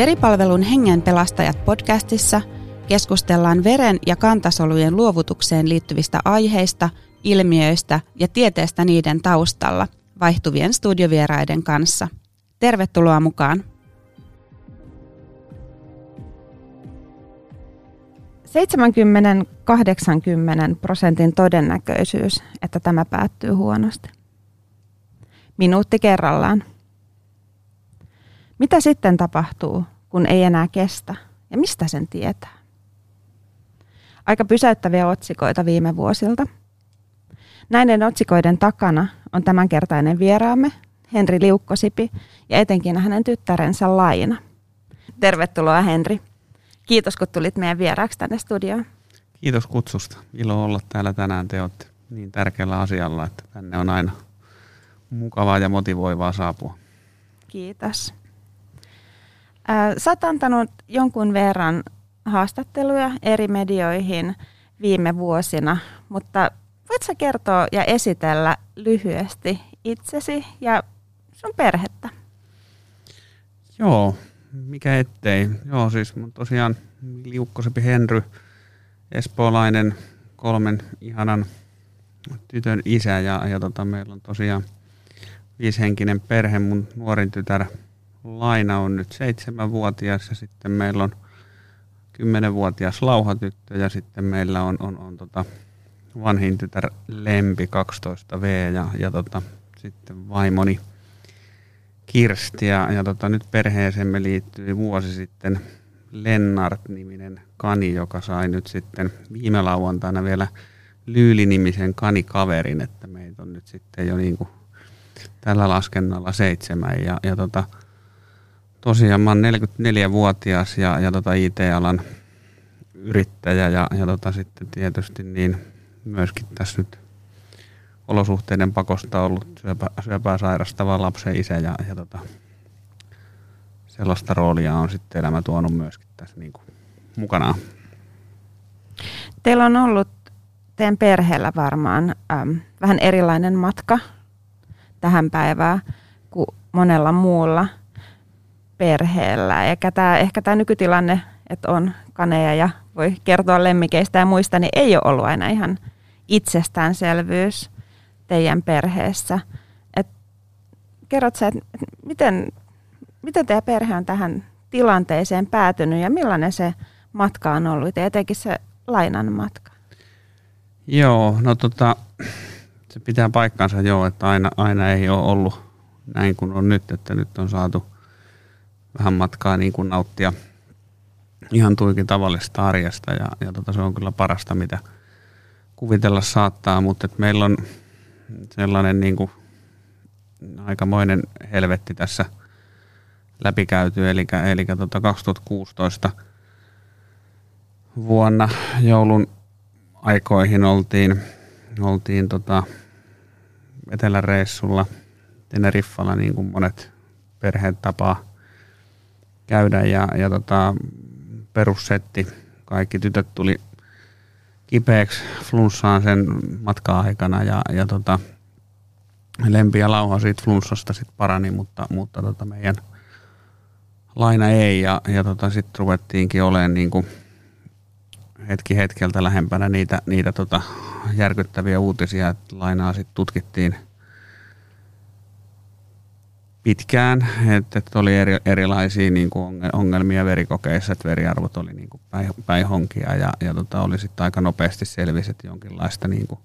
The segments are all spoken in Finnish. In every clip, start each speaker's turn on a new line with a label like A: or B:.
A: Veripalvelun Hengen pelastajat podcastissa keskustellaan veren ja kantasolujen luovutukseen liittyvistä aiheista, ilmiöistä ja tieteestä niiden taustalla vaihtuvien studiovieraiden kanssa. Tervetuloa mukaan! 70-80 prosentin todennäköisyys, että tämä päättyy huonosti. Minuutti kerrallaan. Mitä sitten tapahtuu, kun ei enää kestä? Ja mistä sen tietää? Aika pysäyttäviä otsikoita viime vuosilta. Näiden otsikoiden takana on tämänkertainen vieraamme, Henri Liukkosipi, ja etenkin hänen tyttärensä Laina. Tervetuloa Henri. Kiitos, kun tulit meidän vieraaksi tänne studioon.
B: Kiitos kutsusta. Ilo olla täällä tänään. Te olette niin tärkeällä asialla, että tänne on aina mukavaa ja motivoivaa saapua.
A: Kiitos. Sä oot antanut jonkun verran haastatteluja eri medioihin viime vuosina, mutta voit sä kertoa ja esitellä lyhyesti itsesi ja sun perhettä?
B: Joo, mikä ettei. Joo, siis tosiaan Liukkosepi Henry, espoolainen, kolmen ihanan tytön isä ja, ja tota, meillä on tosiaan viishenkinen perhe. Mun nuorin tytär Laina on nyt seitsemänvuotias ja sitten meillä on kymmenenvuotias lauhatyttö ja sitten meillä on, on, on tota vanhin tytär Lempi 12V ja, ja tota, sitten vaimoni Kirsti ja, ja tota, nyt perheeseemme liittyi vuosi sitten Lennart-niminen kani, joka sai nyt sitten viime lauantaina vielä Lyyli-nimisen kanikaverin, että meitä on nyt sitten jo niin kuin tällä laskennalla seitsemän ja, ja tota, tosiaan mä oon 44-vuotias ja, ja tota IT-alan yrittäjä ja, ja tota sitten tietysti niin myöskin tässä nyt olosuhteiden pakosta ollut syöpä, syöpää sairastava lapsen isä ja, ja tota, sellaista roolia on sitten elämä tuonut myöskin tässä niin kuin mukanaan.
A: Teillä on ollut teidän perheellä varmaan äm, vähän erilainen matka tähän päivään kuin monella muulla perheellä. Eikä tämä, ehkä tämä nykytilanne, että on kaneja ja voi kertoa lemmikeistä ja muista, niin ei ole ollut aina ihan itsestäänselvyys teidän perheessä. Et kerrot sä, että miten, miten teidän perhe on tähän tilanteeseen päätynyt ja millainen se matka on ollut ja etenkin se lainan matka?
B: Joo, no tota, se pitää paikkansa joo, että aina, aina ei ole ollut näin kuin on nyt, että nyt on saatu vähän matkaa niin kuin nauttia ihan tuikin tavallisesta arjesta ja, ja tota, se on kyllä parasta, mitä kuvitella saattaa, mutta että meillä on sellainen niin kuin aikamoinen helvetti tässä läpikäyty, eli, eli tota 2016 vuonna joulun aikoihin oltiin, oltiin tota eteläreissulla Teneriffalla, niin kuin monet perheet tapaa käydä ja, ja tota, perussetti. Kaikki tytöt tuli kipeäksi flunssaan sen matka-aikana ja, ja tota, Lempi ja Lauha siitä flunssasta sitten parani, mutta, mutta tota meidän laina ei ja, ja tota, sitten ruvettiinkin olemaan niin hetki hetkeltä lähempänä niitä, niitä tota järkyttäviä uutisia, että lainaa sitten tutkittiin pitkään, että, oli eri, erilaisia niin kuin ongelmia verikokeissa, että veriarvot oli niin kuin päihonkia ja, ja tota, oli sitten aika nopeasti selvisi, että jonkinlaista niin kuin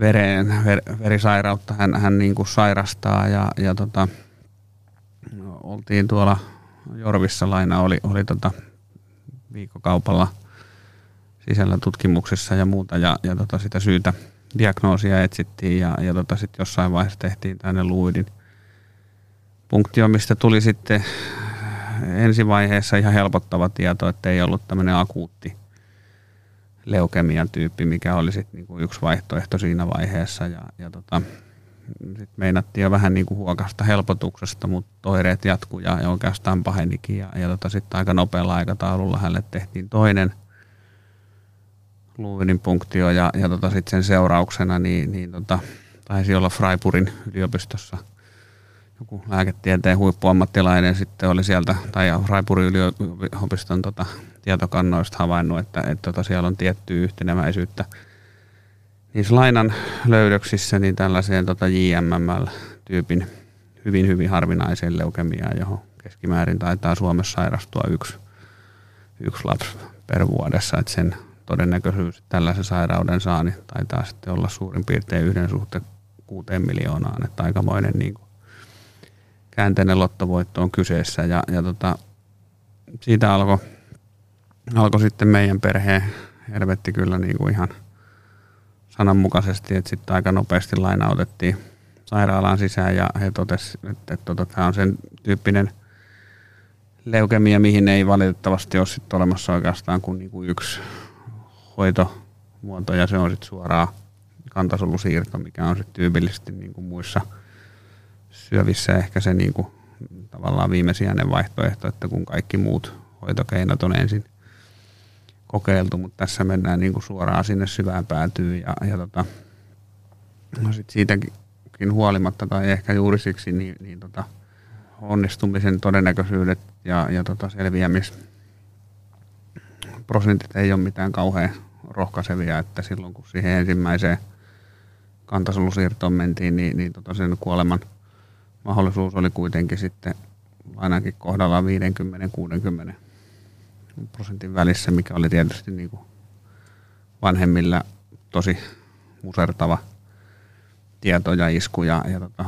B: veren, ver, verisairautta hän, hän niin kuin sairastaa ja, ja tota, oltiin tuolla Jorvissa laina oli, oli tota viikkokaupalla sisällä tutkimuksissa ja muuta ja, ja tota sitä syytä diagnoosia etsittiin ja, ja tota sit jossain vaiheessa tehtiin tänne luidin punktio, mistä tuli sitten ensivaiheessa ihan helpottava tieto, että ei ollut tämmöinen akuutti leukemian tyyppi, mikä oli sitten niinku yksi vaihtoehto siinä vaiheessa. Ja, ja tota, sitten meinattiin jo vähän niinku huokasta helpotuksesta, mutta oireet jatkuu ja, ja oikeastaan pahenikin. Ja, ja tota, sitten aika nopealla aikataululla hänelle tehtiin toinen luuvinin punktio ja, ja tota, sitten sen seurauksena niin, niin tota, taisi olla Freiburgin yliopistossa – joku lääketieteen huippuammattilainen sitten oli sieltä, tai Raipurin yliopiston tota, tietokannoista havainnut, että, että tota, siellä on tiettyä yhteneväisyyttä niissä lainan löydöksissä niin tällaiseen tota JMML-tyypin hyvin hyvin harvinaiseen leukemiaan, johon keskimäärin taitaa Suomessa sairastua yksi, yksi lapsi per vuodessa, että sen todennäköisyys tällaisen sairauden saa, niin taitaa sitten olla suurin piirtein yhden suhteen kuuteen miljoonaan, että aikamoinen niin käänteinen lottovoitto on kyseessä ja, ja tota, siitä alkoi alko sitten meidän perheen helvetti kyllä niin kuin ihan sananmukaisesti, että sitten aika nopeasti lainautettiin sairaalaan sisään ja he totesivat, että, että, että tämä on sen tyyppinen leukemia, mihin ei valitettavasti ole sitten olemassa oikeastaan kuin, niin kuin yksi hoitomuoto ja se on sitten suoraan kantasolusiirto, mikä on sitten tyypillisesti niin kuin muissa syövissä ehkä se niin kuin, tavallaan viimesijainen vaihtoehto, että kun kaikki muut hoitokeinot on ensin kokeiltu, mutta tässä mennään niin kuin suoraan sinne syvään päätyyn ja, ja tota, no sit siitäkin huolimatta tai ehkä juuri siksi niin, niin tota, onnistumisen todennäköisyydet ja, ja tota selviämisprosentit ei ole mitään kauhean rohkaisevia, että silloin kun siihen ensimmäiseen kantasolusiirtoon mentiin, niin, niin tota sen kuoleman mahdollisuus oli kuitenkin sitten ainakin kohdalla 50-60 prosentin välissä, mikä oli tietysti niin kuin vanhemmilla tosi musertava tieto ja isku. Ja, ja tota,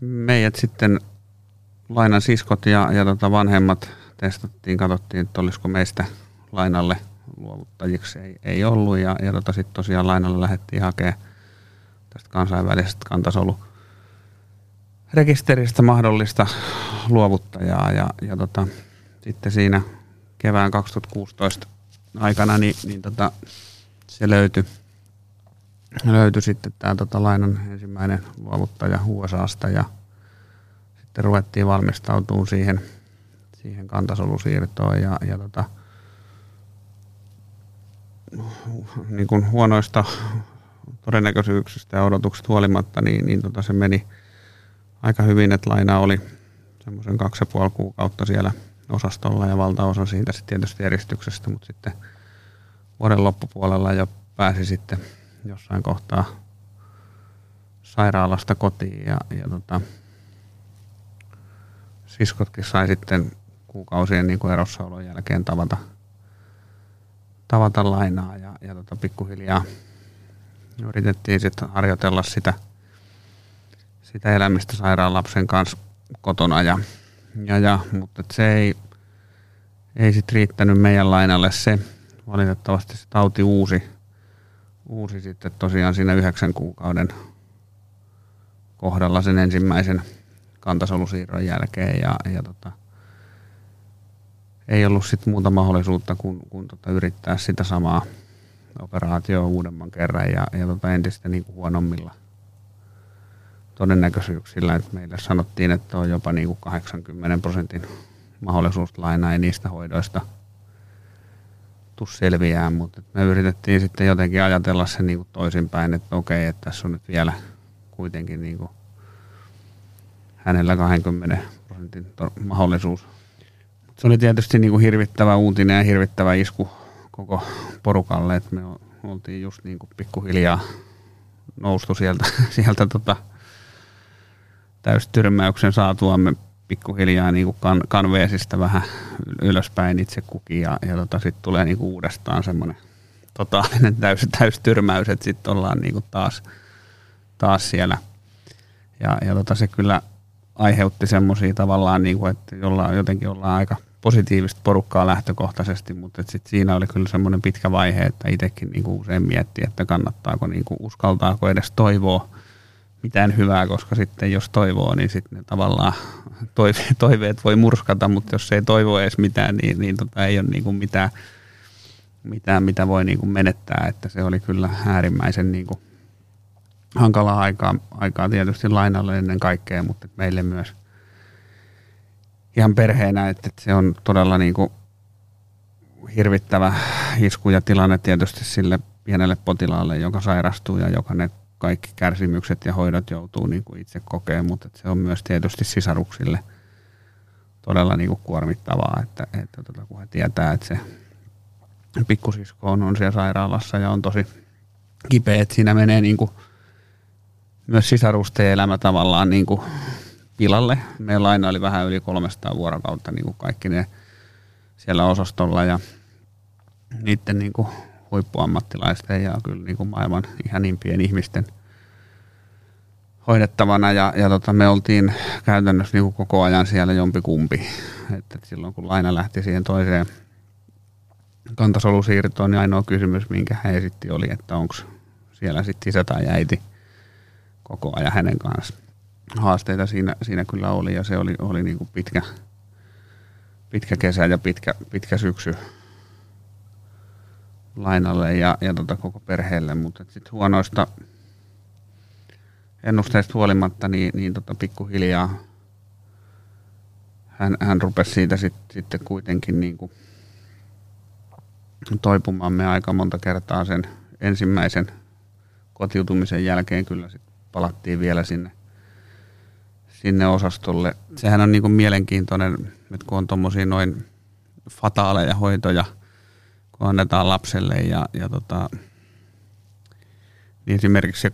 B: meidät sitten lainan siskot ja, ja tota vanhemmat testattiin, katsottiin, että olisiko meistä lainalle luovuttajiksi. Ei, ei ollut ja, ja tota, sitten tosiaan lainalle lähdettiin hakemaan tästä kansainvälisestä kantasolu rekisteristä mahdollista luovuttajaa ja, ja tota, sitten siinä kevään 2016 aikana niin, niin tota, se löytyi löytyi sitten tämä tota, lainan ensimmäinen luovuttaja USAsta ja sitten ruvettiin valmistautumaan siihen, siihen kantasolusiirtoon ja, ja tota, niin kuin huonoista todennäköisyyksistä ja odotuksista huolimatta, niin, niin tota se meni aika hyvin, että laina oli semmoisen kaksi ja puoli kuukautta siellä osastolla ja valtaosa siitä sitten tietysti eristyksestä, mutta sitten vuoden loppupuolella jo pääsi sitten jossain kohtaa sairaalasta kotiin ja, ja tota, siskotkin sai sitten kuukausien niin kuin erossaolon jälkeen tavata, tavata lainaa ja, ja tota, pikkuhiljaa yritettiin sitten harjoitella sitä, sitä elämistä sairaan lapsen kanssa kotona ja, ja, ja mutta se ei, ei sitten riittänyt meidän lainalle se. Valitettavasti se tauti uusi, uusi sitten tosiaan siinä yhdeksän kuukauden kohdalla sen ensimmäisen kantasolusiirron jälkeen ja, ja tota, ei ollut sitten muuta mahdollisuutta kuin, kuin tota yrittää sitä samaa operaatioa uudemman kerran ja, ja tota entistä niin kuin huonommilla todennäköisyyksillä. että meille sanottiin, että on jopa niin kuin 80 prosentin mahdollisuus lainaa ei niistä hoidoista – tuu selviää, mutta me yritettiin sitten jotenkin ajatella se niin kuin toisinpäin, että okei, että tässä on nyt vielä kuitenkin niin kuin hänellä 20 prosentin mahdollisuus. Se oli tietysti niin kuin hirvittävä uutinen ja hirvittävä isku koko porukalle, että me oltiin just niin kuin pikkuhiljaa noustu sieltä, sieltä tota täystyrmäyksen saatuamme pikkuhiljaa niin kuin kan, kanveesista vähän ylöspäin itse kukin ja, ja tota, sitten tulee niin kuin uudestaan semmoinen totaalinen täys, täystyrmäys, että sitten ollaan niin kuin taas, taas siellä. Ja, ja tota, se kyllä aiheutti semmoisia tavallaan, niin kuin, että jollain, jotenkin ollaan aika positiivista porukkaa lähtökohtaisesti, mutta sit siinä oli kyllä semmoinen pitkä vaihe, että itsekin niin kuin usein mietti, että kannattaako, niin kuin, uskaltaako edes toivoa mitään hyvää, koska sitten jos toivoo, niin sitten tavallaan toive, toiveet voi murskata, mutta jos ei toivo edes mitään, niin, niin tota ei ole niin kuin mitään, mitään, mitä voi niin kuin menettää. Että se oli kyllä äärimmäisen niin kuin hankalaa aikaa, aikaa tietysti lainalle ennen kaikkea, mutta meille myös ihan perheenä, että, että se on todella niin kuin hirvittävä isku ja tilanne tietysti sille pienelle potilaalle, joka sairastuu ja joka ne kaikki kärsimykset ja hoidot joutuu niin kuin itse kokemaan, mutta se on myös tietysti sisaruksille todella niin kuin kuormittavaa, että, että tota, kun he tietää, että se pikkusisko on, on siellä sairaalassa ja on tosi kipeä, että siinä menee niin kuin myös sisarusten elämä tavallaan niin kuin pilalle. Meillä aina oli vähän yli 300 vuorokautta niin kuin kaikki ne siellä osastolla ja niiden niin kuin huippuammattilaisten ja kyllä niin kuin maailman ihanimpien ihmisten hoidettavana ja, ja tota, me oltiin käytännössä niin kuin koko ajan siellä jompikumpi. että silloin kun Laina lähti siihen toiseen kantasolusiirtoon, niin ainoa kysymys, minkä hän esitti oli, että onko siellä sitten isä tai äiti koko ajan hänen kanssa. Haasteita siinä, siinä kyllä oli ja se oli, oli niin kuin pitkä, pitkä kesä ja pitkä, pitkä syksy lainalle ja, ja tota koko perheelle, mutta sitten huonoista ennusteista huolimatta, niin, niin tota pikkuhiljaa hän, hän rupesi siitä sit, sitten kuitenkin niin kuin toipumaan me aika monta kertaa sen ensimmäisen kotiutumisen jälkeen kyllä sit palattiin vielä sinne, sinne osastolle. Sehän on niin kuin mielenkiintoinen, että kun on tuommoisia noin fataaleja hoitoja – kun annetaan lapselle ja, ja tota, niin esimerkiksi se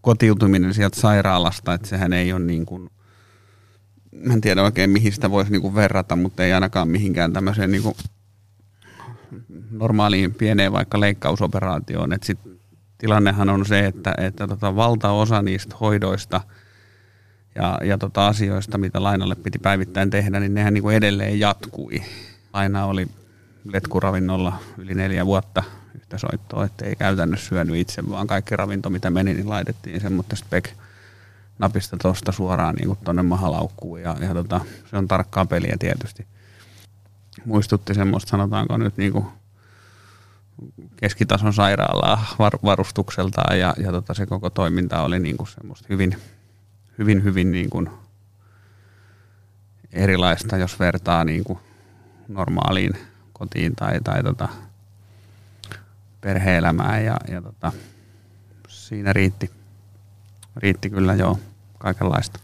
B: kotiutuminen sieltä sairaalasta, että sehän ei ole niin kuin, en tiedä oikein mihin sitä voisi niin kuin verrata, mutta ei ainakaan mihinkään tämmöiseen niin kuin normaaliin pieneen vaikka leikkausoperaatioon. Et sit tilannehan on se, että, että tota valtaosa niistä hoidoista ja, ja tota asioista, mitä lainalle piti päivittäin tehdä, niin nehän niin kuin edelleen jatkui. Laina oli letkuravinnolla yli neljä vuotta yhtä soittoa, että ei käytännössä syönyt itse, vaan kaikki ravinto, mitä meni, niin laitettiin semmoista spek napista tuosta suoraan niin tuonne mahalaukkuun ja, ja tota, se on tarkkaa peliä tietysti. Muistutti semmoista, sanotaanko nyt niin kuin keskitason sairaalaa var, varustukseltaan ja, ja tota, se koko toiminta oli niin kuin semmoista hyvin, hyvin, hyvin niin kuin erilaista, jos vertaa niin kuin normaaliin kotiin tai, tai tota, perhe-elämään ja, ja tota, siinä riitti, riitti kyllä jo kaikenlaista.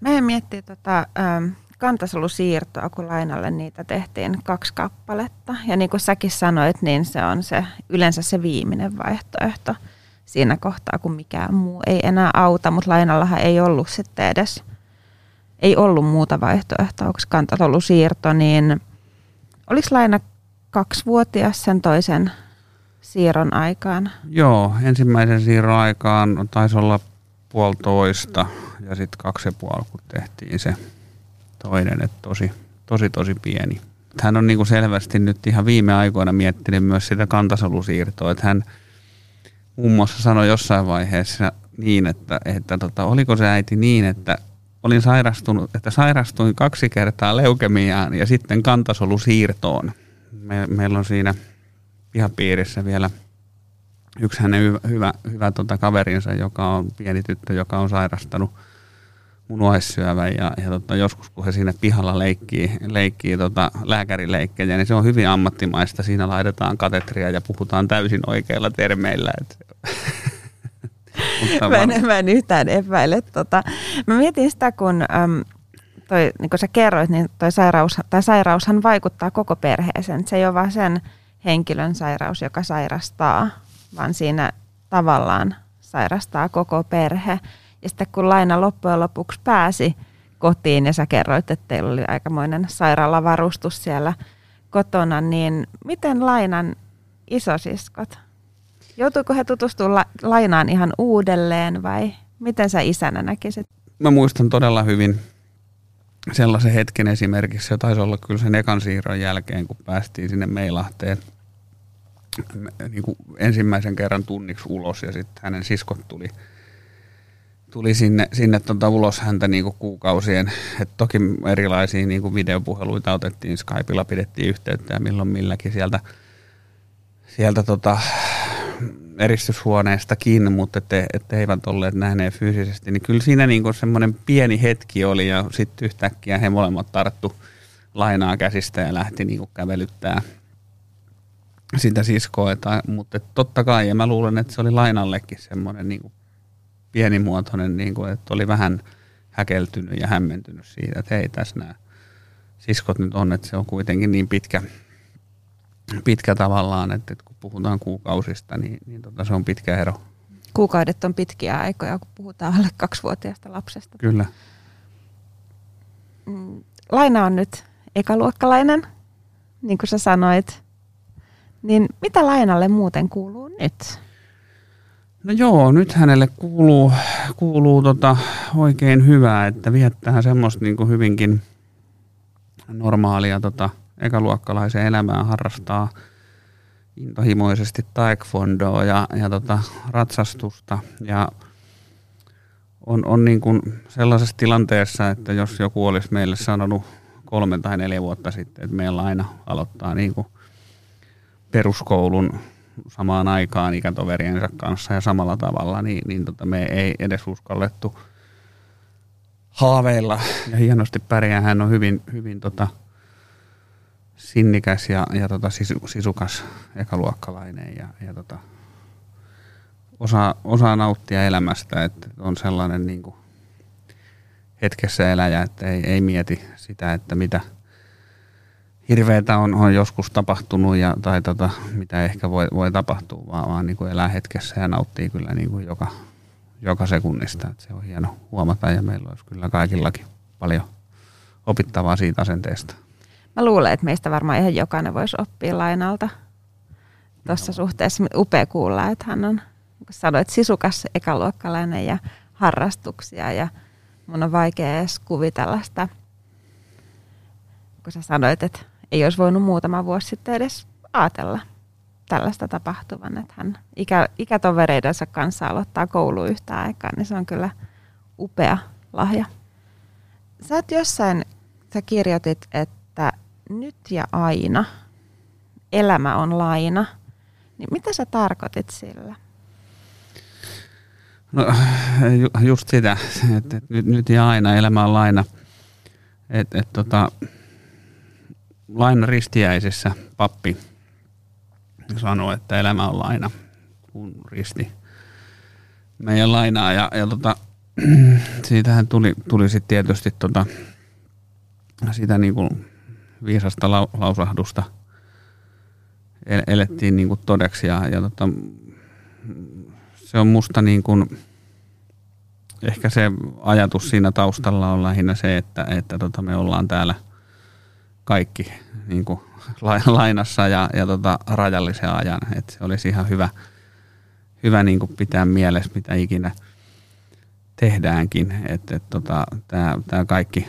A: Meidän miettii tota, ähm, kantasolusiirtoa, kun lainalle niitä tehtiin kaksi kappaletta. Ja niin kuin säkin sanoit, niin se on se yleensä se viimeinen vaihtoehto siinä kohtaa, kun mikään muu ei enää auta, mutta lainallahan ei ollut sitten edes, ei ollut muuta vaihtoehtoa, onko kantasolusiirto, niin Oliko Laina kaksivuotias sen toisen siirron aikaan?
B: Joo, ensimmäisen siirron aikaan taisi olla puolitoista ja sitten kaksi ja puoli, kun tehtiin se toinen, että tosi, tosi, tosi pieni. Hän on niin kuin selvästi nyt ihan viime aikoina miettinyt myös sitä kantasolusiirtoa, että hän muun muassa sanoi jossain vaiheessa niin, että, että tota, oliko se äiti niin, että olin sairastunut, että sairastuin kaksi kertaa leukemiaan ja sitten kantasolusiirtoon. Me, meillä on siinä pihapiirissä vielä yksi hänen hyvä, hyvä, hyvä tota kaverinsa, joka on pieni tyttö, joka on sairastanut munuaissyövän ja, ja tota, joskus kun he siinä pihalla leikkii, leikkii tota, lääkärileikkejä, niin se on hyvin ammattimaista. Siinä laitetaan katetria ja puhutaan täysin oikeilla termeillä. Et
A: mä, en, mä en yhtään epäile. Tota. Mä mietin sitä, kun äm, toi, niin kuin sä kerroit, niin toi sairaus, tai sairaushan vaikuttaa koko perheeseen. Se ei ole vain sen henkilön sairaus, joka sairastaa, vaan siinä tavallaan sairastaa koko perhe. Ja sitten kun Laina loppujen lopuksi pääsi kotiin ja sä kerroit, että teillä oli aikamoinen sairaalavarustus siellä kotona, niin miten Lainan isosiskot Joutuiko he tutustumaan la- lainaan ihan uudelleen vai miten sä isänä näkisit?
B: Mä muistan todella hyvin sellaisen hetken esimerkiksi, se taisi olla kyllä sen ekan siirron jälkeen, kun päästiin sinne Meilahteen niin kuin ensimmäisen kerran tunniksi ulos ja sitten hänen siskot tuli, tuli sinne, sinne tuota ulos häntä niin kuin kuukausien. Et toki erilaisia niin kuin videopuheluita otettiin, Skypeilla pidettiin yhteyttä ja milloin milläkin sieltä, sieltä tota, eristyshuoneestakin, mutta ette, ette eivät olleet nähneet fyysisesti, niin kyllä siinä niin semmoinen pieni hetki oli ja sitten yhtäkkiä he molemmat tarttu lainaa käsistä ja lähti niin kuin kävelyttää, sitä siskoa, että, mutta totta kai, ja mä luulen, että se oli lainallekin semmoinen niin kuin pienimuotoinen, niin kuin, että oli vähän häkeltynyt ja hämmentynyt siitä, että hei, tässä nämä siskot nyt on, että se on kuitenkin niin pitkä, pitkä tavallaan, että, että kun puhutaan kuukausista, niin, niin tota, se on pitkä ero.
A: Kuukaudet on pitkiä aikoja, kun puhutaan alle kaksivuotiaasta lapsesta.
B: Kyllä.
A: Mm, Laina on nyt ekaluokkalainen, niin kuin sä sanoit. Niin mitä Lainalle muuten kuuluu nyt?
B: No joo, nyt hänelle kuuluu, kuuluu tota oikein hyvää, että viettää semmoista niin kuin hyvinkin normaalia tota, ekaluokkalaisen elämää, harrastaa intohimoisesti taekwondoa ja, ja tota, ratsastusta ja on, on niin kuin sellaisessa tilanteessa, että jos joku olisi meille sanonut kolme tai neljä vuotta sitten, että meillä aina aloittaa niin kuin peruskoulun samaan aikaan ikätoveriensa kanssa ja samalla tavalla, niin, niin tota, me ei edes uskallettu haaveilla. Ja hienosti pärjää. Hän on hyvin, hyvin tota, sinnikäs ja, ja tota, sisu, sisukas ekaluokkalainen ja, ja tota, osaa, osaa nauttia elämästä, että on sellainen niin kuin hetkessä eläjä, että ei, ei mieti sitä, että mitä – hirveätä on, on joskus tapahtunut ja, tai tota, mitä ehkä voi, voi tapahtua, vaan, vaan niin kuin elää hetkessä ja nauttii kyllä niin kuin joka, joka sekunnista. Että se on hieno huomata ja meillä olisi kyllä kaikillakin paljon opittavaa siitä asenteesta.
A: Mä luulen, että meistä varmaan ihan jokainen voisi oppia lainalta tuossa suhteessa. Upea kuulla, että hän on, niin kuin sanoit, sisukas ekaluokkalainen ja harrastuksia ja mun on vaikea edes kuvitella sitä, kun sä sanoit, että ei olisi voinut muutama vuosi sitten edes ajatella tällaista tapahtuvan, että hän ikä, ikätovereidensa kanssa aloittaa koulu yhtä aikaa, niin se on kyllä upea lahja. Sä oot jossain, sä kirjoitit, että nyt ja aina elämä on laina. Niin mitä sä tarkoitit sillä?
B: No just sitä, että nyt, nyt ja aina elämä on laina. että et, tota, laina ristiäisessä pappi sanoi, että elämä on laina, kun risti meidän lainaa. Ja, ja tota, siitähän tuli, tuli sitten tietysti tota, sitä niin kuin viisasta lau, lausahdusta elettiin niin kuin todeksi. Ja, ja tota, se on musta niin kuin, ehkä se ajatus siinä taustalla on lähinnä se, että, että tota me ollaan täällä – kaikki niin kuin lainassa ja, ja tota, rajallisen ajan. Et se olisi ihan hyvä, hyvä niin kuin pitää mielessä, mitä ikinä tehdäänkin. Että et, tota, tämä kaikki,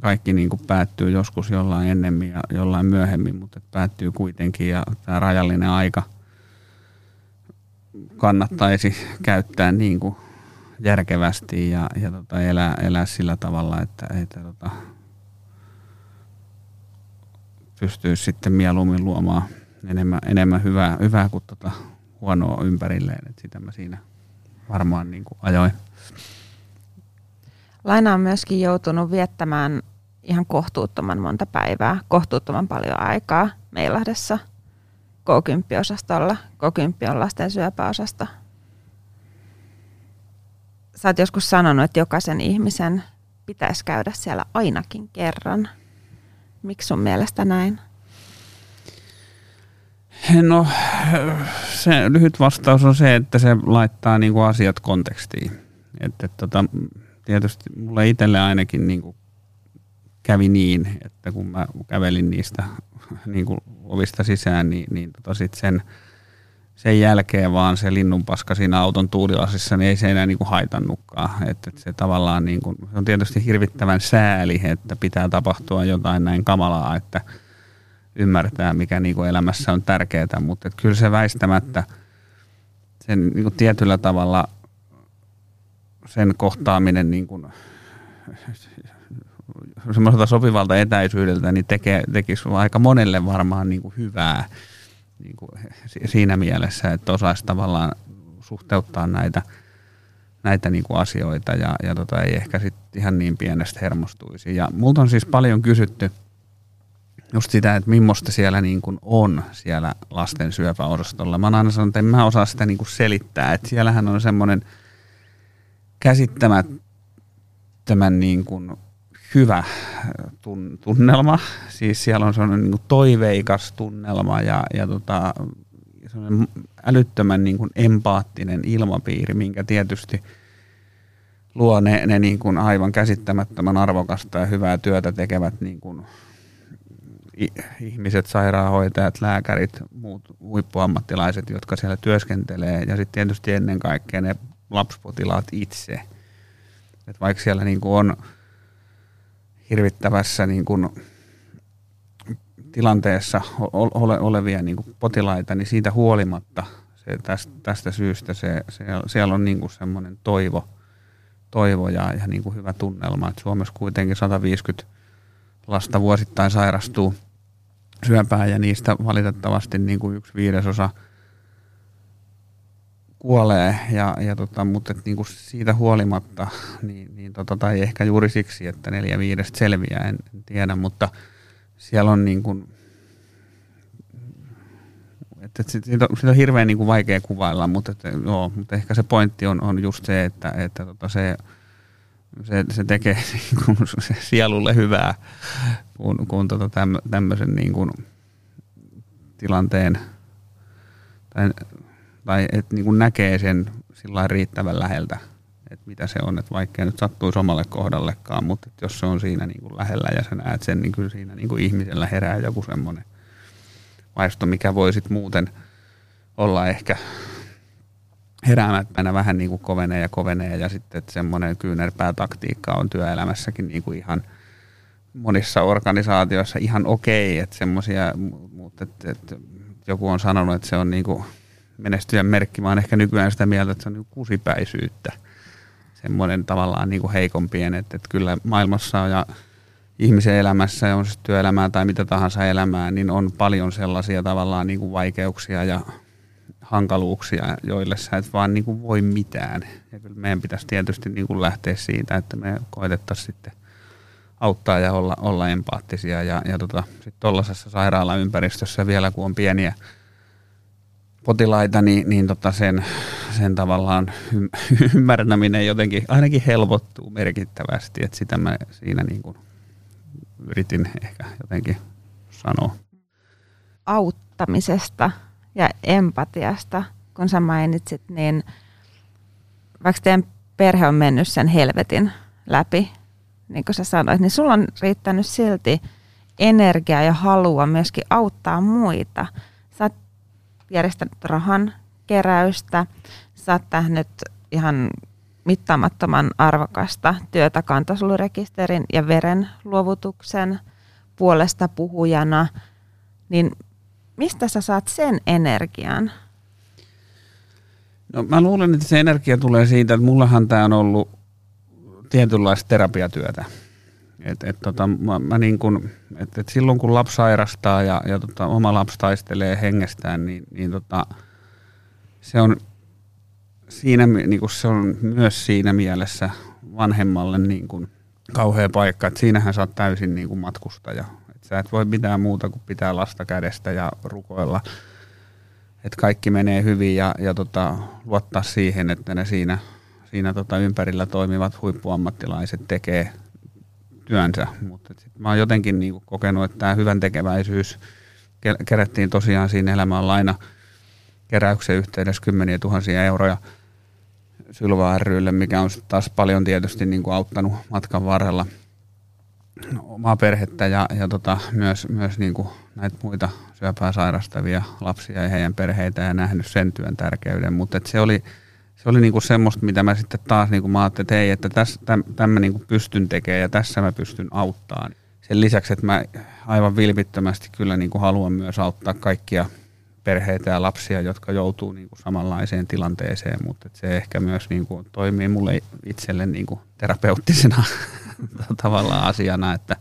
B: kaikki niin kuin päättyy joskus jollain ennemmin ja jollain myöhemmin, mutta päättyy kuitenkin ja tämä rajallinen aika kannattaisi käyttää niin kuin järkevästi ja, ja tota, elää, elää sillä tavalla, että, että tota, pystyisi sitten mieluummin luomaan enemmän, enemmän hyvää, hyvää kuin tota huonoa ympärilleen. Et sitä mä siinä varmaan niin kuin ajoin.
A: Laina on myöskin joutunut viettämään ihan kohtuuttoman monta päivää, kohtuuttoman paljon aikaa Meilahdessa K10-osastolla. K10 on lasten syöpäosasto. Sä oot joskus sanonut, että jokaisen ihmisen pitäisi käydä siellä ainakin kerran – Miksi sun mielestä näin?
B: No, se lyhyt vastaus on se, että se laittaa niin kuin asiat kontekstiin. Että, tota, tietysti mulle itselle ainakin niin kuin kävi niin, että kun mä kävelin niistä niin kuin ovista sisään, niin, niin tota sit sen – sen jälkeen vaan se linnunpaska siinä auton tuulilasissa, niin ei se enää niin kuin haitannutkaan. Että se tavallaan niin kuin, on tietysti hirvittävän sääli, että pitää tapahtua jotain näin kamalaa, että ymmärtää, mikä niin kuin elämässä on tärkeää, mutta että kyllä se väistämättä sen niin kuin tietyllä tavalla sen kohtaaminen niin kuin, semmoiselta sopivalta etäisyydeltä, niin tekee, tekisi aika monelle varmaan niin kuin hyvää niin kuin siinä mielessä, että osaisi tavallaan suhteuttaa näitä, näitä niin kuin asioita ja, ja tota, ei ehkä sit ihan niin pienestä hermostuisi. Ja multa on siis paljon kysytty just sitä, että millaista siellä niin kuin on siellä lasten syöpäosastolla. Mä oon aina sanonut, että en mä osaa sitä niin kuin selittää, että siellähän on semmoinen käsittämättömän niin kuin hyvä tunnelma. Siis siellä on sellainen niin kuin toiveikas tunnelma ja, ja tota, sellainen älyttömän niin kuin empaattinen ilmapiiri, minkä tietysti luo ne, ne niin kuin aivan käsittämättömän arvokasta ja hyvää työtä tekevät niin kuin ihmiset, sairaanhoitajat, lääkärit, muut huippuammattilaiset, jotka siellä työskentelee ja sitten tietysti ennen kaikkea ne lapsipotilaat itse. Et vaikka siellä niin kuin on hirvittävässä niin kuin tilanteessa ole, olevia niin kuin potilaita, niin siitä huolimatta se, tästä, tästä syystä se, se, siellä on niin kuin semmoinen toivo, toivo ja, ja niin kuin hyvä tunnelma. Et Suomessa kuitenkin 150 lasta vuosittain sairastuu syöpään ja niistä valitettavasti niin kuin yksi viidesosa kuolee, ja, ja tota, mutta et niin kuin siitä huolimatta, niin, niin tota, tai ehkä juuri siksi, että neljä viidestä selviää, en, en tiedä, mutta siellä on niin kuin, että siitä, on, siitä on hirveän niin kuin vaikea kuvailla, mutta, että, joo, mutta ehkä se pointti on, on just se, että, että tota se, se, se tekee niin kuin se sielulle hyvää, kun, kun tota tämmöisen niin kuin tilanteen tai, tai että niin näkee sen sillä riittävän läheltä, että mitä se on, että vaikka nyt sattuisi omalle kohdallekaan, mutta jos se on siinä niin kuin lähellä ja sä näet sen, niin kyllä siinä niin kuin ihmisellä herää joku semmoinen vaisto, mikä voi sitten muuten olla ehkä heräämättä vähän niin kuin kovenee ja kovenee ja sitten semmoinen kyynärpäätaktiikka on työelämässäkin niin kuin ihan monissa organisaatioissa ihan okei, että semmoisia, mutta että, että joku on sanonut, että se on niin kuin menestyjän merkki. Mä oon ehkä nykyään sitä mieltä, että se on niin kusipäisyyttä. Semmoinen tavallaan niin kuin heikompien, että, että kyllä maailmassa ja ihmisen elämässä, on se työelämää tai mitä tahansa elämää, niin on paljon sellaisia tavallaan niin kuin vaikeuksia ja hankaluuksia, joille sä et vaan niin kuin voi mitään. Ja kyllä meidän pitäisi tietysti niin kuin lähteä siitä, että me koetettaisiin sitten auttaa ja olla, olla empaattisia. Ja, ja tota, sitten tuollaisessa sairaalaympäristössä vielä, kun on pieniä potilaita, niin, niin tota sen, sen tavallaan ymmärtäminen jotenkin ainakin helpottuu merkittävästi. Että sitä mä siinä niin kuin yritin ehkä jotenkin sanoa.
A: Auttamisesta ja empatiasta, kun sä mainitsit, niin vaikka teidän perhe on mennyt sen helvetin läpi, niin kuin sä sanoit, niin sulla on riittänyt silti energiaa ja halua myöskin auttaa muita. Järjestänyt rahan keräystä, sä oot tehnyt ihan mittaamattoman arvokasta työtä kantasolurekisterin ja verenluovutuksen puolesta puhujana, niin mistä sä saat sen energian?
B: No mä luulen, että se energia tulee siitä, että mullahan tämä on ollut tietynlaista terapiatyötä. Et, et tota, mä, mä niin kun, et, et silloin kun lapsi sairastaa ja, ja tota, oma lapsi taistelee hengestään, niin, niin tota, se on siinä, niin kuin se on myös siinä mielessä vanhemmalle niin kuin kauhea paikka, että siinähän sä oot täysin niin kuin matkustaja. Et sä et voi mitään muuta kuin pitää lasta kädestä ja rukoilla, että kaikki menee hyvin ja, ja tota, luottaa siihen, että ne siinä, siinä tota ympärillä toimivat huippuammattilaiset tekee työnsä. Mutta mä oon jotenkin niin kuin kokenut, että tämä hyvän tekeväisyys kerättiin tosiaan siinä elämän laina keräyksen yhteydessä kymmeniä tuhansia euroja – Sylva rylle, mikä on taas paljon tietysti niin kuin auttanut matkan varrella omaa perhettä ja, ja tota, myös, myös niin kuin näitä muita syöpää sairastavia lapsia ja heidän perheitä ja nähnyt sen työn tärkeyden, mutta se oli, se oli niinku semmoista, mitä mä sitten taas niinku mä ajattelin, että hei, että tässä, täm, täm mä niinku pystyn tekemään ja tässä mä pystyn auttamaan. Sen lisäksi, että mä aivan vilpittömästi kyllä niinku haluan myös auttaa kaikkia perheitä ja lapsia, jotka joutuu niin kuin samanlaiseen tilanteeseen, mutta se ehkä myös niin kuin toimii mulle itselle niin kuin terapeuttisena tavallaan asiana, että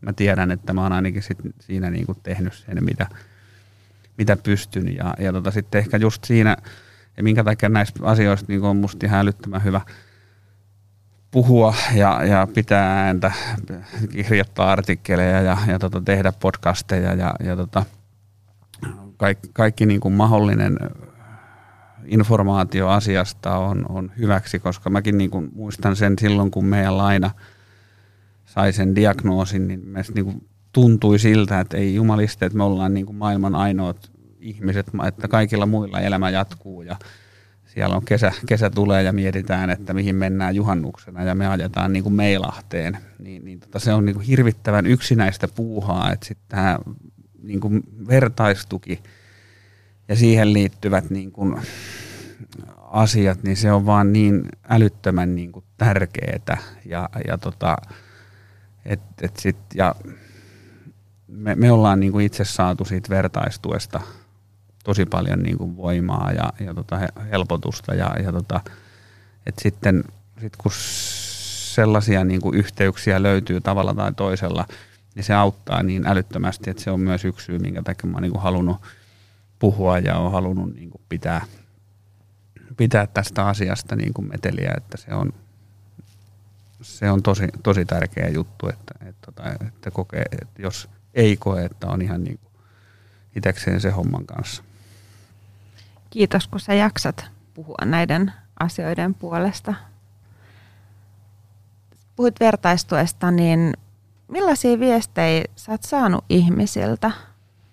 B: mä tiedän, että mä oon ainakin sit siinä niin kuin tehnyt sen, mitä, mitä pystyn. Ja, ja tota sitten ehkä just siinä, ja minkä takia näistä asioista niin on musta ihan älyttömän hyvä puhua ja, ja pitää ääntä, kirjoittaa artikkeleja ja, ja tota, tehdä podcasteja ja, ja tota, kaikki, kaikki niin kuin mahdollinen informaatio asiasta on, on hyväksi, koska mäkin niin kuin muistan sen silloin, kun meidän laina sai sen diagnoosin, niin me niin kuin tuntui siltä, että ei jumaliste, että me ollaan niin kuin maailman ainoat ihmiset, että kaikilla muilla elämä jatkuu ja siellä on kesä, kesä tulee ja mietitään, että mihin mennään juhannuksena ja me ajetaan niin kuin Meilahteen. Niin, niin tota, se on niin kuin hirvittävän yksinäistä puuhaa, että sitten tämä niin kuin vertaistuki ja siihen liittyvät niin kuin asiat, niin se on vaan niin älyttömän niin kuin tärkeää ja, ja tota, et, et sit, ja me, me ollaan niin kuin itse saatu siitä vertaistuesta tosi paljon niin kuin voimaa ja, ja tota helpotusta ja, ja tota, et sitten sit kun sellaisia niin kuin yhteyksiä löytyy tavalla tai toisella, niin se auttaa niin älyttömästi, että se on myös yksi syy, minkä takia mä oon niin halunnut puhua ja on halunnut niin kuin pitää, pitää tästä asiasta niin kuin meteliä, että se on, se on tosi, tosi tärkeä juttu, että, että, että, että kokee, että jos ei koe, että on ihan niin kuin itsekseen se homman kanssa.
A: Kiitos, kun sä jaksat puhua näiden asioiden puolesta. Puhuit vertaistuesta, niin millaisia viestejä sä oot saanut ihmisiltä,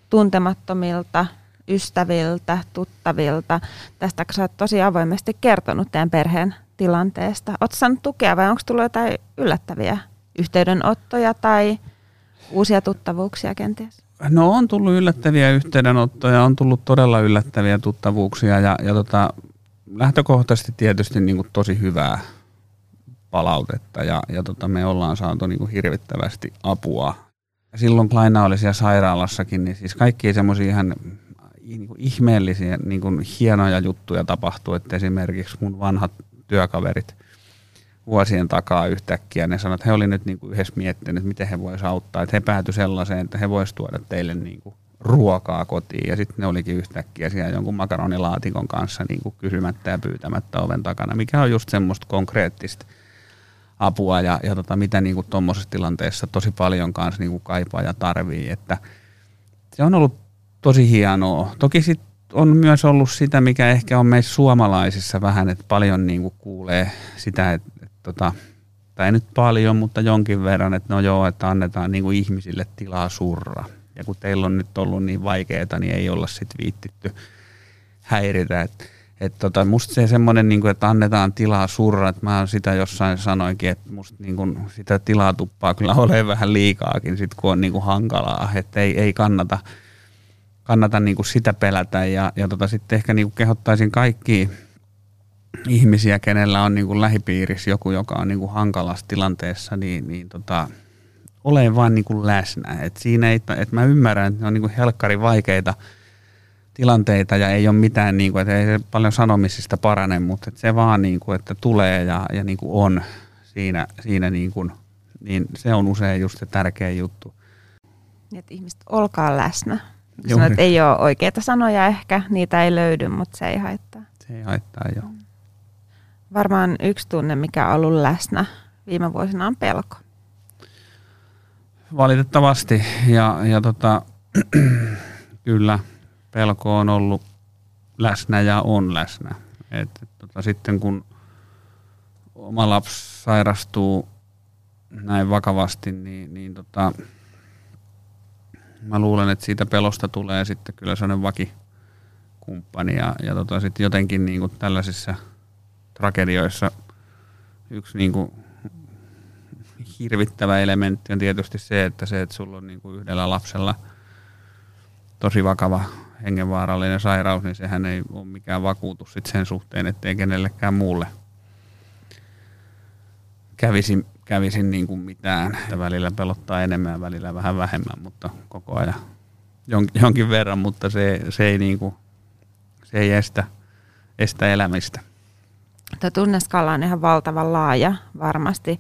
A: tuntemattomilta, ystäviltä, tuttavilta, tästä kun sä oot tosi avoimesti kertonut teidän perheen tilanteesta. Oletko saanut tukea vai onko tullut jotain yllättäviä yhteydenottoja tai uusia tuttavuuksia kenties?
B: No on tullut yllättäviä yhteydenottoja, on tullut todella yllättäviä tuttavuuksia ja, ja tota, lähtökohtaisesti tietysti niin kuin tosi hyvää palautetta ja, ja tota, me ollaan saatu niin kuin hirvittävästi apua. Silloin kun Laina oli siellä sairaalassakin, niin siis kaikki semmoisia ihan niin kuin ihmeellisiä, niin kuin hienoja juttuja tapahtui, että esimerkiksi mun vanhat työkaverit vuosien takaa yhtäkkiä, ne sanoivat, että he olivat nyt niin kuin yhdessä miettineet, miten he voisivat auttaa, että he päätyivät sellaiseen, että he voisivat tuoda teille niin kuin ruokaa kotiin. Ja sitten ne olikin yhtäkkiä siellä jonkun makaronilaatikon kanssa niin kuin kysymättä ja pyytämättä oven takana, mikä on just semmoista konkreettista apua ja, ja tota, mitä niin tuommoisessa tilanteessa tosi paljon kanssa niin kuin kaipaa ja tarvii, että se on ollut tosi hienoa. Toki sit on myös ollut sitä, mikä ehkä on meissä suomalaisissa vähän, että paljon niin kuin kuulee sitä, että, että tota, tai ei nyt paljon, mutta jonkin verran, että no joo, että annetaan niin kuin ihmisille tilaa surra. Ja kun teillä on nyt ollut niin vaikeaa, niin ei olla sitten viittitty häiritä. Että et tota, musta se semmoinen, niin että annetaan tilaa surra, että mä sitä jossain sanoinkin, että musta niin kuin sitä tilaa tuppaa kyllä ole vähän liikaakin, sit kun on niin kuin hankalaa, että ei, ei kannata – kannata niin kuin sitä pelätä ja, ja tota, sitten ehkä niin kuin kehottaisin kaikki ihmisiä, kenellä on niin kuin lähipiirissä joku, joka on niin kuin hankalassa tilanteessa, niin, niin tota, ole vaan niin kuin läsnä. Et siinä ei, et mä ymmärrän, että ne on niin kuin helkkari vaikeita tilanteita ja ei ole mitään, niin kuin, että ei se paljon sanomisista parane, mutta se vaan, niin kuin, että tulee ja, ja niin kuin on siinä, siinä niin, kuin, niin se on usein just se tärkeä juttu.
A: Niin, että ihmiset olkaa läsnä. Sanoit, että ei ole oikeita sanoja ehkä, niitä ei löydy, mutta se ei haittaa.
B: Se ei haittaa, joo.
A: Varmaan yksi tunne, mikä on ollut läsnä viime vuosina on pelko.
B: Valitettavasti, ja, ja tota, kyllä pelko on ollut läsnä ja on läsnä. Et, tota, sitten kun oma lapsi sairastuu näin vakavasti, niin, niin tota, mä luulen, että siitä pelosta tulee sitten kyllä sellainen vakikumppani ja, ja tota, sitten jotenkin niin kuin tällaisissa tragedioissa yksi niin kuin hirvittävä elementti on tietysti se, että se, että sulla on niin kuin yhdellä lapsella tosi vakava hengenvaarallinen sairaus, niin sehän ei ole mikään vakuutus sit sen suhteen, ettei kenellekään muulle kävisi kävisin niin kuin mitään. Että välillä pelottaa enemmän ja välillä vähän vähemmän, mutta koko ajan jonkin verran, mutta se, se, ei, niin kuin, se ei estä, estä elämistä.
A: Tuo tunneskala on ihan valtavan laaja varmasti.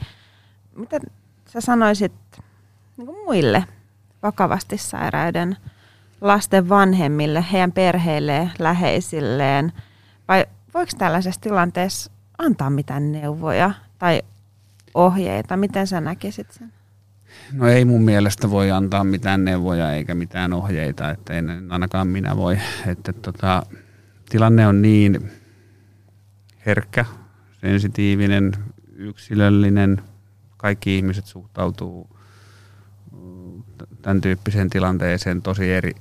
A: Mitä sä sanoisit niin kuin muille vakavasti sairaiden lasten vanhemmille, heidän perheille, läheisilleen, vai voiko tällaisessa tilanteessa antaa mitään neuvoja tai ohjeita? Miten sä näkisit sen?
B: No ei mun mielestä voi antaa mitään neuvoja eikä mitään ohjeita, että en ainakaan minä voi. Että tota, tilanne on niin herkkä, sensitiivinen, yksilöllinen. Kaikki ihmiset suhtautuu tämän tyyppiseen tilanteeseen tosi eri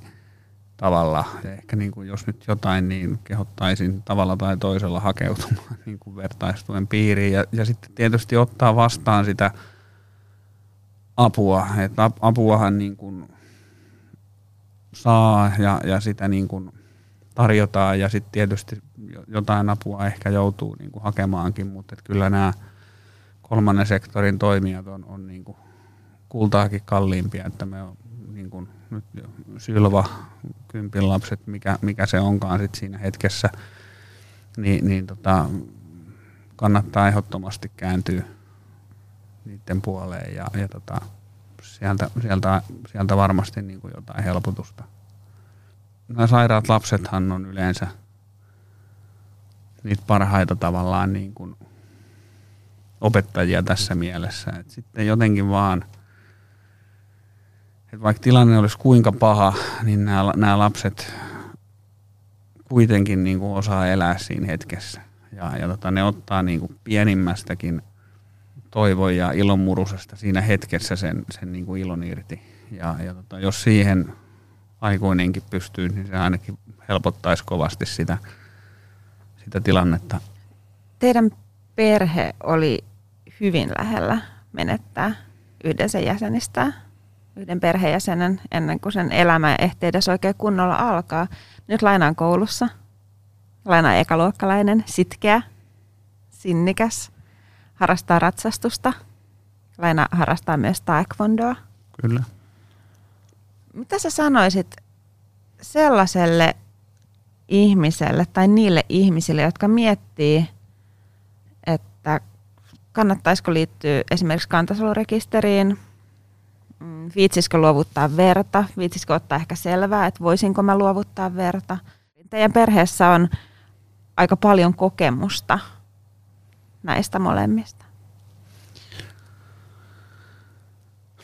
B: tavalla. Ja ehkä niin kuin jos nyt jotain, niin kehottaisin tavalla tai toisella hakeutumaan niin kuin vertaistuen piiriin. Ja, ja sitten tietysti ottaa vastaan sitä apua. Että apuahan niin kuin saa ja, ja sitä niin kuin tarjotaan ja sitten tietysti jotain apua ehkä joutuu niin kuin hakemaankin, mutta kyllä nämä kolmannen sektorin toimijat on, on niin kuin kultaakin kalliimpia, että me on niin kuin nyt Sylva, kympin lapset, mikä, mikä se onkaan sit siinä hetkessä, niin, niin tota, kannattaa ehdottomasti kääntyä niiden puoleen ja, ja tota, sieltä, sieltä, sieltä varmasti niin kuin jotain helpotusta. Nämä sairaat lapsethan on yleensä niitä parhaita tavallaan niin kuin opettajia tässä mielessä. Et sitten jotenkin vaan, että vaikka tilanne olisi kuinka paha, niin nämä, nämä lapset kuitenkin niin kuin osaa elää siinä hetkessä. Ja, ja tota, ne ottaa niin kuin pienimmästäkin toivon ja ilon murusesta siinä hetkessä sen, sen niin kuin ilon irti. Ja, ja tota, jos siihen aikuinenkin pystyy, niin se ainakin helpottaisi kovasti sitä, sitä tilannetta.
A: Teidän perhe oli hyvin lähellä menettää yhden sen jäsenistä, yhden perheenjäsenen ennen kuin sen elämä ehti edes oikein kunnolla alkaa. Nyt lainaan koulussa. Lainaan ekaluokkalainen, sitkeä, sinnikäs, harrastaa ratsastusta. Laina harrastaa myös taekwondoa.
B: Kyllä.
A: Mitä sä sanoisit sellaiselle ihmiselle tai niille ihmisille, jotka miettii, että kannattaisiko liittyä esimerkiksi kantasolurekisteriin, mm, viitsisikö luovuttaa verta, viitsisikö ottaa ehkä selvää, että voisinko mä luovuttaa verta. Teidän perheessä on aika paljon kokemusta näistä molemmista.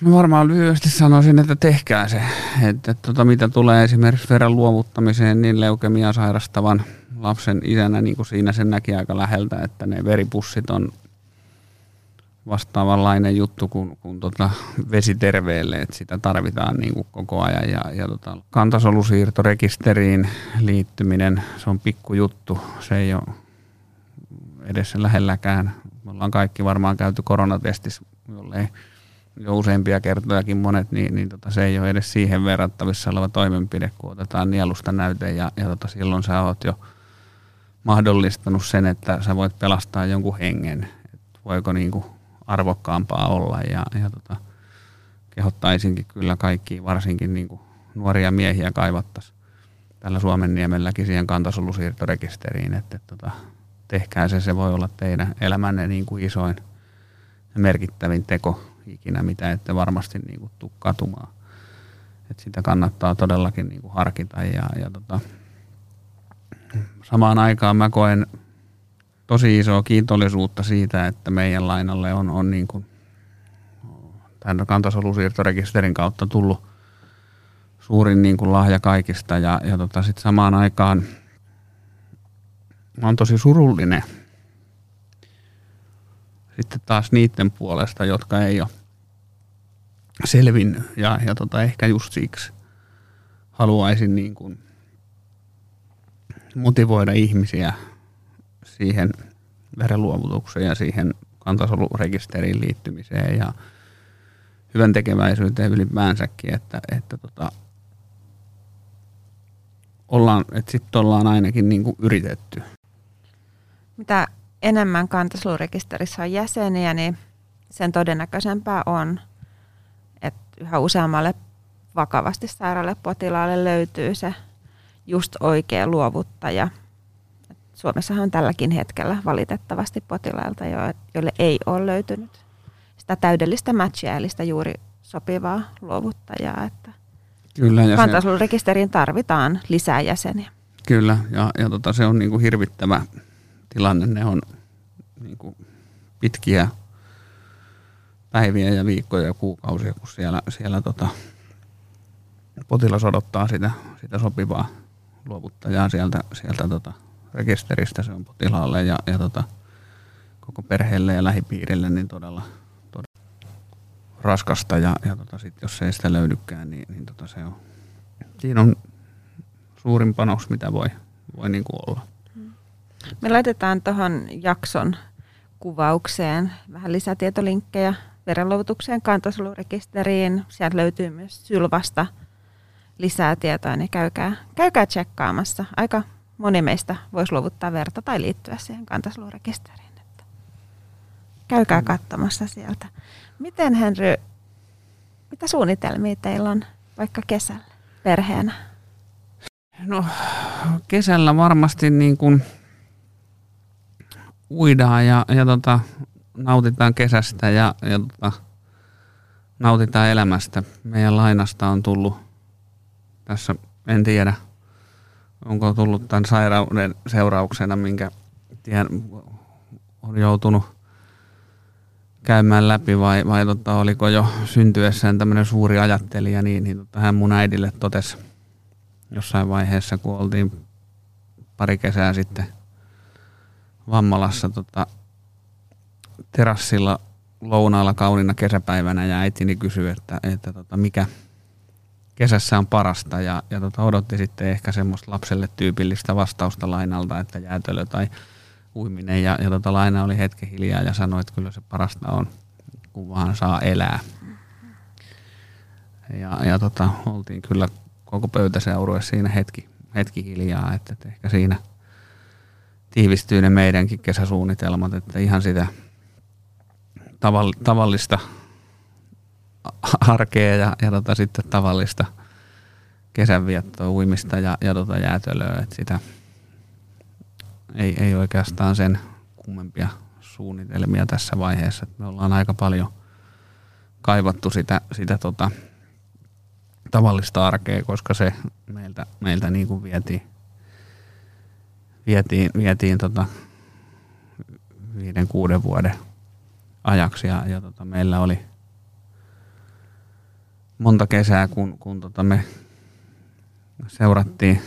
B: No varmaan lyhyesti sanoisin, että tehkää se. Että, tota, mitä tulee esimerkiksi veren luovuttamiseen, niin leukemia sairastavan lapsen isänä, niin kuin siinä sen näki aika läheltä, että ne veripussit on vastaavanlainen juttu kuin, kuin tota vesi terveelle, että sitä tarvitaan niin kuin koko ajan. Ja, ja tota, kantasolusiirtorekisteriin liittyminen, se on pikkujuttu, se ei ole edessä lähelläkään. Me ollaan kaikki varmaan käyty koronatestissä, jollei jo useampia kertojakin monet, niin, niin tota, se ei ole edes siihen verrattavissa oleva toimenpide, kun otetaan nielusta näyte ja, ja tota, silloin sä oot jo mahdollistanut sen, että sä voit pelastaa jonkun hengen. Et voiko niin kuin arvokkaampaa olla ja, ja tota, kehottaisinkin kyllä kaikki, varsinkin niin kuin nuoria miehiä kaivattaisiin tällä Suomen niemelläkin siihen kantasolusiirtorekisteriin, että, että tota, tehkää se, se voi olla teidän elämänne niin kuin isoin ja merkittävin teko ikinä, mitä ette varmasti niin kuin tuu katumaan. Et sitä kannattaa todellakin niin kuin harkita ja, ja tota, samaan aikaan mä koen tosi isoa kiitollisuutta siitä, että meidän lainalle on, on niin kuin tämän kantasolusiirtorekisterin kautta tullut suurin niin kuin lahja kaikista ja, ja tota, sit samaan aikaan mä oon tosi surullinen sitten taas niiden puolesta, jotka ei ole selvinnyt. Ja, ja tota, ehkä just siksi haluaisin niin kuin motivoida ihmisiä siihen verenluovutukseen ja siihen kantasolurekisteriin liittymiseen ja hyvän tekeväisyyteen ylipäänsäkin, että, että tota, ollaan, että sitten ollaan ainakin niin kuin yritetty.
A: Mitä enemmän kantasolurekisterissä on jäseniä, niin sen todennäköisempää on, että yhä useammalle vakavasti sairaalle potilaalle löytyy se just oikea luovuttaja. Suomessahan on tälläkin hetkellä valitettavasti potilailta, joille ei ole löytynyt sitä täydellistä matchia, eli sitä juuri sopivaa luovuttajaa. Että Kyllä, ja kantasolurekisteriin tarvitaan lisää jäseniä.
B: Kyllä, ja, ja tota, se on niin kuin hirvittävä tilanne. Ne on niin kuin pitkiä päiviä ja viikkoja ja kuukausia, kun siellä, siellä tota, potilas odottaa sitä, sitä sopivaa luovuttajaa sieltä, sieltä tota, rekisteristä. Se on potilaalle ja, ja tota, koko perheelle ja lähipiirille niin todella, todella raskasta. Ja, ja tota, sit jos ei sitä löydykään, niin, niin tota, se on, siinä on suurin panos, mitä voi, voi niin kuin olla.
A: Me laitetaan tuohon jakson kuvaukseen vähän lisätietolinkkejä verenluovutukseen, kantasolurekisteriin. Sieltä löytyy myös Sylvasta lisää tietoa, niin käykää, käykää tsekkaamassa. Aika moni meistä voisi luovuttaa verta tai liittyä siihen kantasolurekisteriin. Että käykää katsomassa sieltä. Miten Henry, mitä suunnitelmia teillä on vaikka kesällä perheenä?
B: No kesällä varmasti niin kuin uidaan ja, ja tota, nautitaan kesästä ja, ja tota, nautitaan elämästä. Meidän lainasta on tullut tässä, en tiedä, onko tullut tämän sairauden seurauksena, minkä tien, on joutunut käymään läpi vai, vai tota, oliko jo syntyessään tämmöinen suuri ajattelija, niin, niin tota, hän mun äidille totesi jossain vaiheessa, kun oltiin pari kesää sitten Vammalassa tota, terassilla lounaalla kauniina kesäpäivänä ja äitini kysyi, että, että tota, mikä kesässä on parasta ja, ja tota, odotti sitten ehkä semmoista lapselle tyypillistä vastausta lainalta, että jäätölö tai uiminen ja, ja tota, laina oli hetken hiljaa ja sanoi, että kyllä se parasta on, kun vaan saa elää. Ja, ja tota, oltiin kyllä koko pöytäseurue siinä hetki, hetki hiljaa, että, että ehkä siinä tiivistyy ne meidänkin kesäsuunnitelmat, että ihan sitä tavallista arkea ja, ja tota, sitten tavallista kesänviettoa, uimista ja, ja tota jäätölöä. että sitä ei, ei oikeastaan sen kummempia suunnitelmia tässä vaiheessa. Et me ollaan aika paljon kaivattu sitä, sitä tota, tavallista arkea, koska se meiltä, meiltä niin kuin vietiin, vietiin, vietiin tota viiden, kuuden vuoden ajaksi ja, ja tota, meillä oli monta kesää, kun, kun tota me seurattiin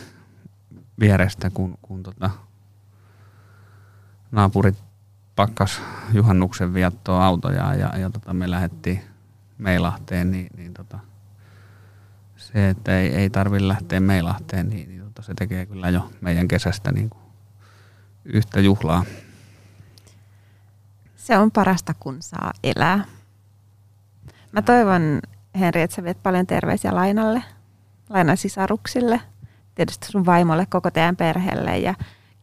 B: vierestä, kun, kun tota naapurit pakkas juhannuksen viettoa autoja ja, ja tota me lähdettiin Meilahteen, niin, niin tota, se, että ei, ei tarvitse lähteä Meilahteen, niin, niin tota, se tekee kyllä jo meidän kesästä niin kuin yhtä juhlaa.
A: Se on parasta, kun saa elää. Mä toivon, Henri, että sä viet paljon terveisiä Lainalle, Lainan sisaruksille, tietysti sun vaimolle, koko teidän perheelle. Ja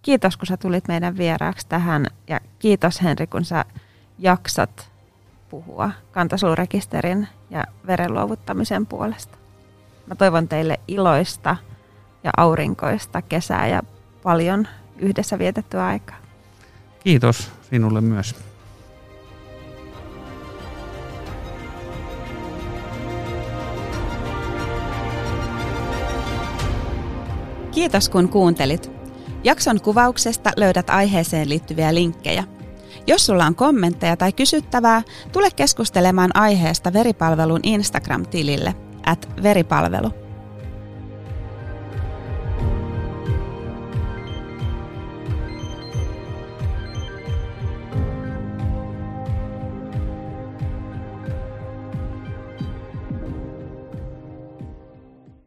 A: kiitos, kun sä tulit meidän vieraaksi tähän. Ja kiitos, Henri, kun sä jaksat puhua kantasolurekisterin ja verenluovuttamisen puolesta. Mä toivon teille iloista ja aurinkoista kesää ja paljon yhdessä vietettyä aikaa.
B: Kiitos sinulle myös.
C: Kiitos kun kuuntelit. Jakson kuvauksesta löydät aiheeseen liittyviä linkkejä. Jos sulla on kommentteja tai kysyttävää, tule keskustelemaan aiheesta veripalvelun Instagram-tilille at veripalvelu.